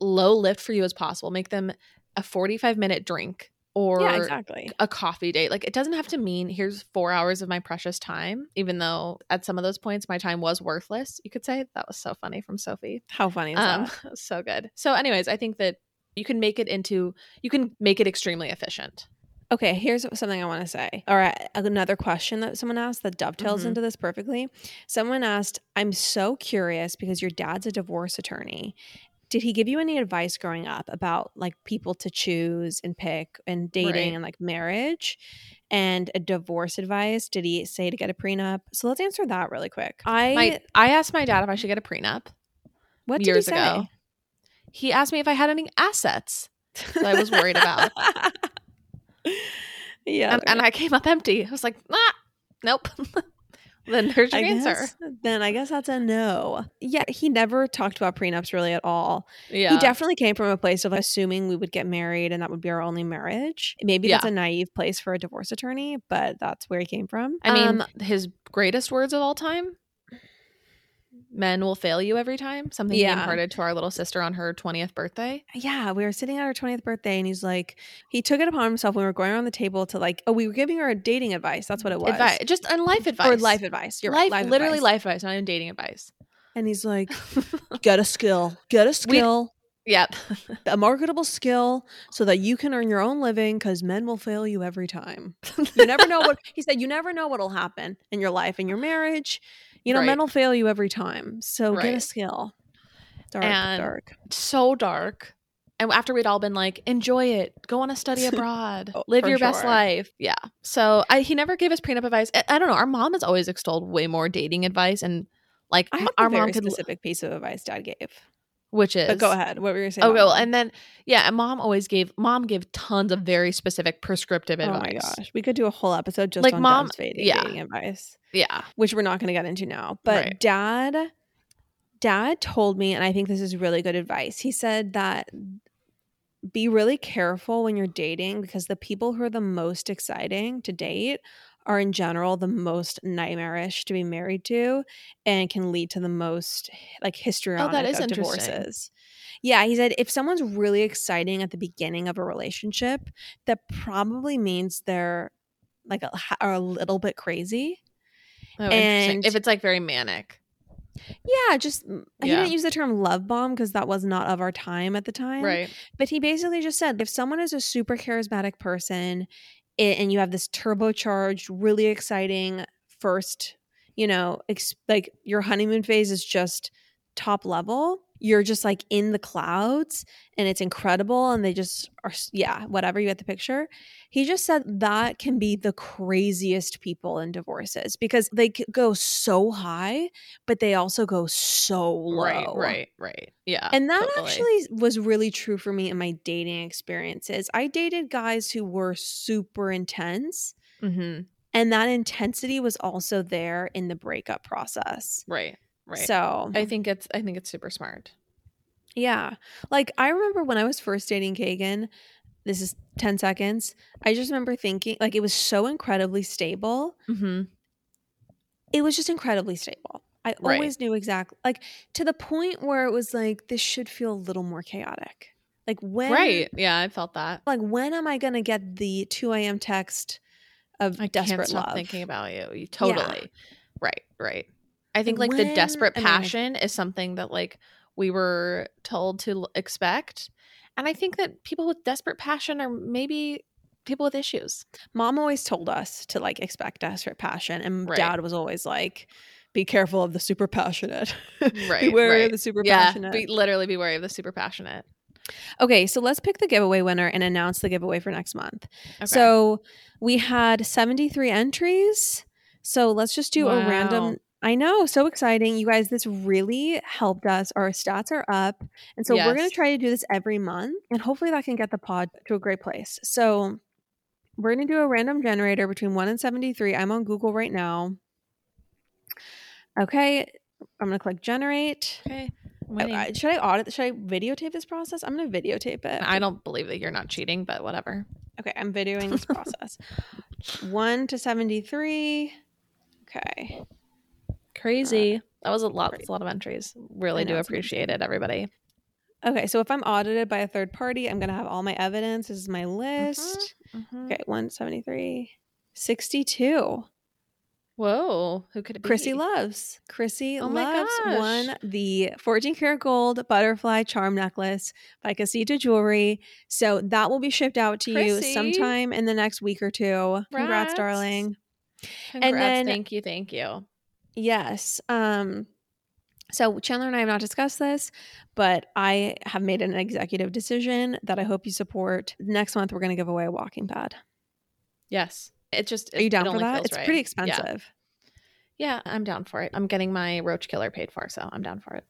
low lift for you as possible. Make them a 45 minute drink or yeah, exactly. a coffee date. Like it doesn't have to mean here's 4 hours of my precious time, even though at some of those points my time was worthless. You could say that was so funny from Sophie. How funny is Um that? so good. So anyways, I think that you can make it into you can make it extremely efficient. Okay, here's something I want to say. All right, another question that someone asked that dovetails Mhm. into this perfectly. Someone asked, I'm so curious because your dad's a divorce attorney. Did he give you any advice growing up about like people to choose and pick and dating Right. and like marriage and a divorce advice? Did he say to get a prenup? So let's answer that really quick. I My I asked my dad if I should get a prenup. what years did he say? ago. He asked me if I had any assets. that I was worried about. yeah, and, and I came up empty. I was like, ah, nope. then there's your I answer. guess- then I guess that's a no. Yeah, he never talked about prenups really at all. Yeah. He definitely came from a place of assuming we would get married and that would be our only marriage. Maybe that's a naive place for a divorce attorney, but that's where he came from. I mean, Um, his greatest words of all time men will fail you every time. Something he imparted to our little sister on her 20th birthday. yeah, we were sitting at our 20th birthday and he's like, he took it upon himself when we were going around the table to like, oh, we were giving her a dating advice. That's what it was. Advice, just on life advice. Or life advice. You're life, right. Life literally advice. life advice, not even dating advice. And he's like, get a skill, get a skill, Yep. a marketable skill so that you can earn your own living because men will fail you every time. You never know what he said, you never know what'll happen in your life, in your marriage. You know, Right. men will fail you every time. So get a skill. Dark, And- dark. so dark. And after we'd all been like, enjoy it, go on a study abroad, Oh, live your best life. Yeah. So I, he never gave us prenup advice. I, I don't know. Our mom has always extolled way more dating advice, and like I our mom could, specific piece of advice dad gave. Which is But go ahead. What were you saying? Oh, about well, and then yeah, and mom always gave mom gave tons of very specific prescriptive advice. Oh my gosh. We could do a whole episode just Like, on mom- dating, yeah. dating advice. Yeah. which we're not going to get into now. But Right. dad dad told me and I think this is really good advice. He said that be really careful when you're dating because the people who are the most exciting to date are in general the most nightmarish to be married to and can lead to the most like histrionic Oh, is of divorces. Yeah, he said if someone's really exciting at the beginning of a relationship, that probably means they're like a, are a little bit crazy. Oh. And- If it's like very manic. Yeah, just mm, he didn't use the term love bomb because that was not of our time at the time. Right. But he basically just said if someone is a super charismatic person and you have this turbocharged, really exciting first, you know, ex- like your honeymoon phase is just top level, you're just like in the clouds and it's incredible and they just are, yeah, whatever you get the picture. He just said that can be the craziest people in divorces because they go so high, but they also go so low. Right. Right. Right. Yeah. And that totally. actually was really true for me in my dating experiences. I dated guys who were super intense, Mhm. and that intensity was also there in the breakup process. Right. Right. So, I think it's I think it's super smart. yeah. Like, I remember when I was first dating Kagan, this is 10 seconds. I just remember thinking, like, it was so incredibly stable. Mm-hmm. It was just incredibly stable. I Right. always knew exactly, like, to the point where it was like, this should feel a little more chaotic. Like, when Right. Yeah, I felt that. like when am I gonna get the 2 a.m. text of I desperate love? thinking about you. You totally. Right. Right. I think like when the desperate I passion is something that like we were told to l- expect, and I think that people with desperate passion are maybe people with issues. Mom always told us to like expect desperate passion, and Right. Dad was always like, "Be careful of the super passionate. Right. Beware right. of the super yeah. passionate." Be, literally be wary of the super passionate. okay, so let's pick the giveaway winner and announce the giveaway for next month. Okay. So we had 73 entries. So let's just do a random. I know, so exciting. You guys, this really helped us. Our stats are up. And so we're going to try to do this every month. And hopefully that can get the pod to a great place. So we're going to do a random generator between 1 and 73. I'm on Google right now. Okay. I'm going to click generate. okay. Oh, I- should I audit? Should I videotape this process? I'm gonna videotape it. I don't believe that you're not cheating, but whatever. Okay, I'm videoing this process. One to seventy-three. Okay. Crazy. that was a lot. That's a lot of entries. Really do appreciate it, everybody. Okay, so if I'm audited by a third party, I'm gonna have all my evidence. This is my list. Mhm. Okay, 173. 62. Whoa. Who could it be? Chrissy Loves. Chrissy Oh my Loves gosh. won the 14 karat gold butterfly charm necklace by Casita Jewelry. So that will be shipped out to Chrissy. you sometime in the next week or two. Congrats, Congrats. darling. Congrats. then- thank you. Thank you. Yes. Um so Chandler and I have not discussed this, but I have made an executive decision that I hope you support. Next month we're going to give away a walking pad. Yes. It just. Are you down for that? It's right. pretty Yeah. expensive. Yeah, I'm down for it. I'm getting my roach killer paid for, so I'm down for it.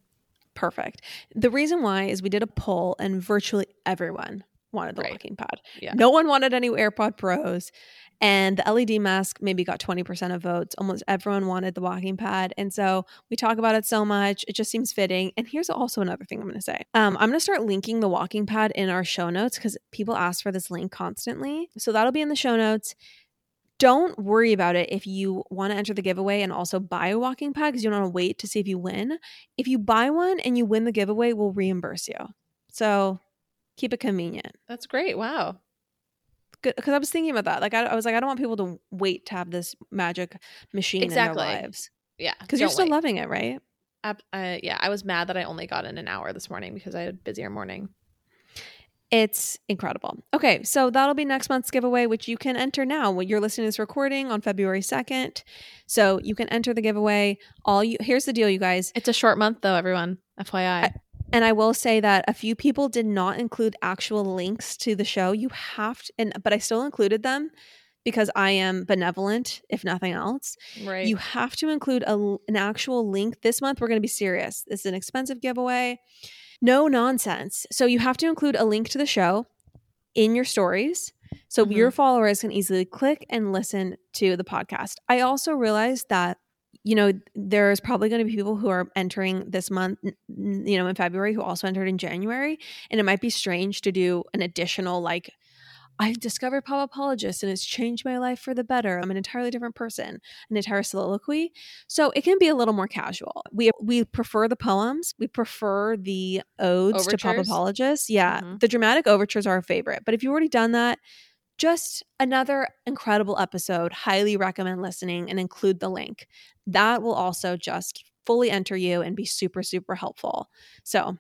Perfect. The reason why is we did a poll and virtually everyone wanted the Right. walking pad. Yeah. No one wanted any AirPod Pros. And the LED mask maybe got 20% of votes. Almost everyone wanted the walking pad. And so we talk about it so much. It just seems fitting. And here's also another thing I'm going to say. Um, I'm going to start linking the walking pad in our show notes because people ask for this link constantly. So that'll be in the show notes. Don't worry about it if you want to enter the giveaway and also buy a walking pad because you don't want to wait to see if you win. If you buy one and you win the giveaway, we'll reimburse you. So keep it convenient. That's great. Wow. Good because I was thinking about that. Like I, I was like, I don't want people to wait to have this magic machine Exactly. in their lives Yeah. because you're still wait. loving it, right? Uh, yeah, I was mad that I only got in an hour this morning because I had a busier morning. It's incredible. Okay, so that'll be next month's giveaway, which you can enter now. When you're listening to this recording on February second, so you can enter the giveaway. All you here's the deal, you guys. It's a short month though, everyone. FYI. And I will say that a few people did not include actual links to the show. You have to, and but I still included them because I am benevolent, if nothing else. right. You have to include a, an actual link. This month, we're going to be serious. This is an expensive giveaway. No nonsense. So you have to include a link to the show in your stories. So Mhm. your followers can easily click and listen to the podcast. I also realized that, you know, there's probably going to be people who are entering this month, you know, in February who also entered in January. And it might be strange to do an additional, like, I discovered Pop Apologist and it's changed my life for the better. I'm an entirely different person, an entire soliloquy. So it can be a little more casual. We we prefer the poems. We prefer the odes to Pop Overtures? Apologists. Yeah, Mhm. the dramatic overtures are our favorite. But if you've already done that, just another incredible episode. Highly recommend listening and include the link. That will also just fully enter you and be super super helpful. So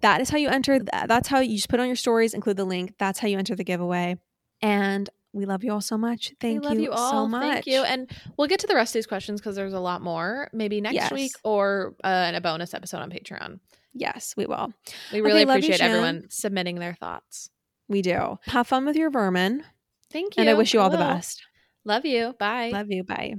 that is how you enter. That's how you just put on your stories, include the link. That's how you enter the giveaway. And we love you all so much. Thank we love you, all. so much. Thank you. And we'll get to the rest of these questions because there's a lot more. Maybe next Yes. week or uh, in a bonus episode on Patreon. yes, we will. We really you, appreciate Shan. everyone submitting their thoughts. We do. Have fun with your vermin. Thank you. And I wish you all the best. Love you. Bye. Love you. Bye.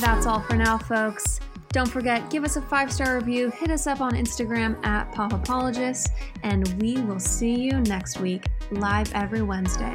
That's all for now, folks. Don't forget, give us a five star review, hit us up on Instagram at Pop Apologists, and we will see you next week, live every Wednesday.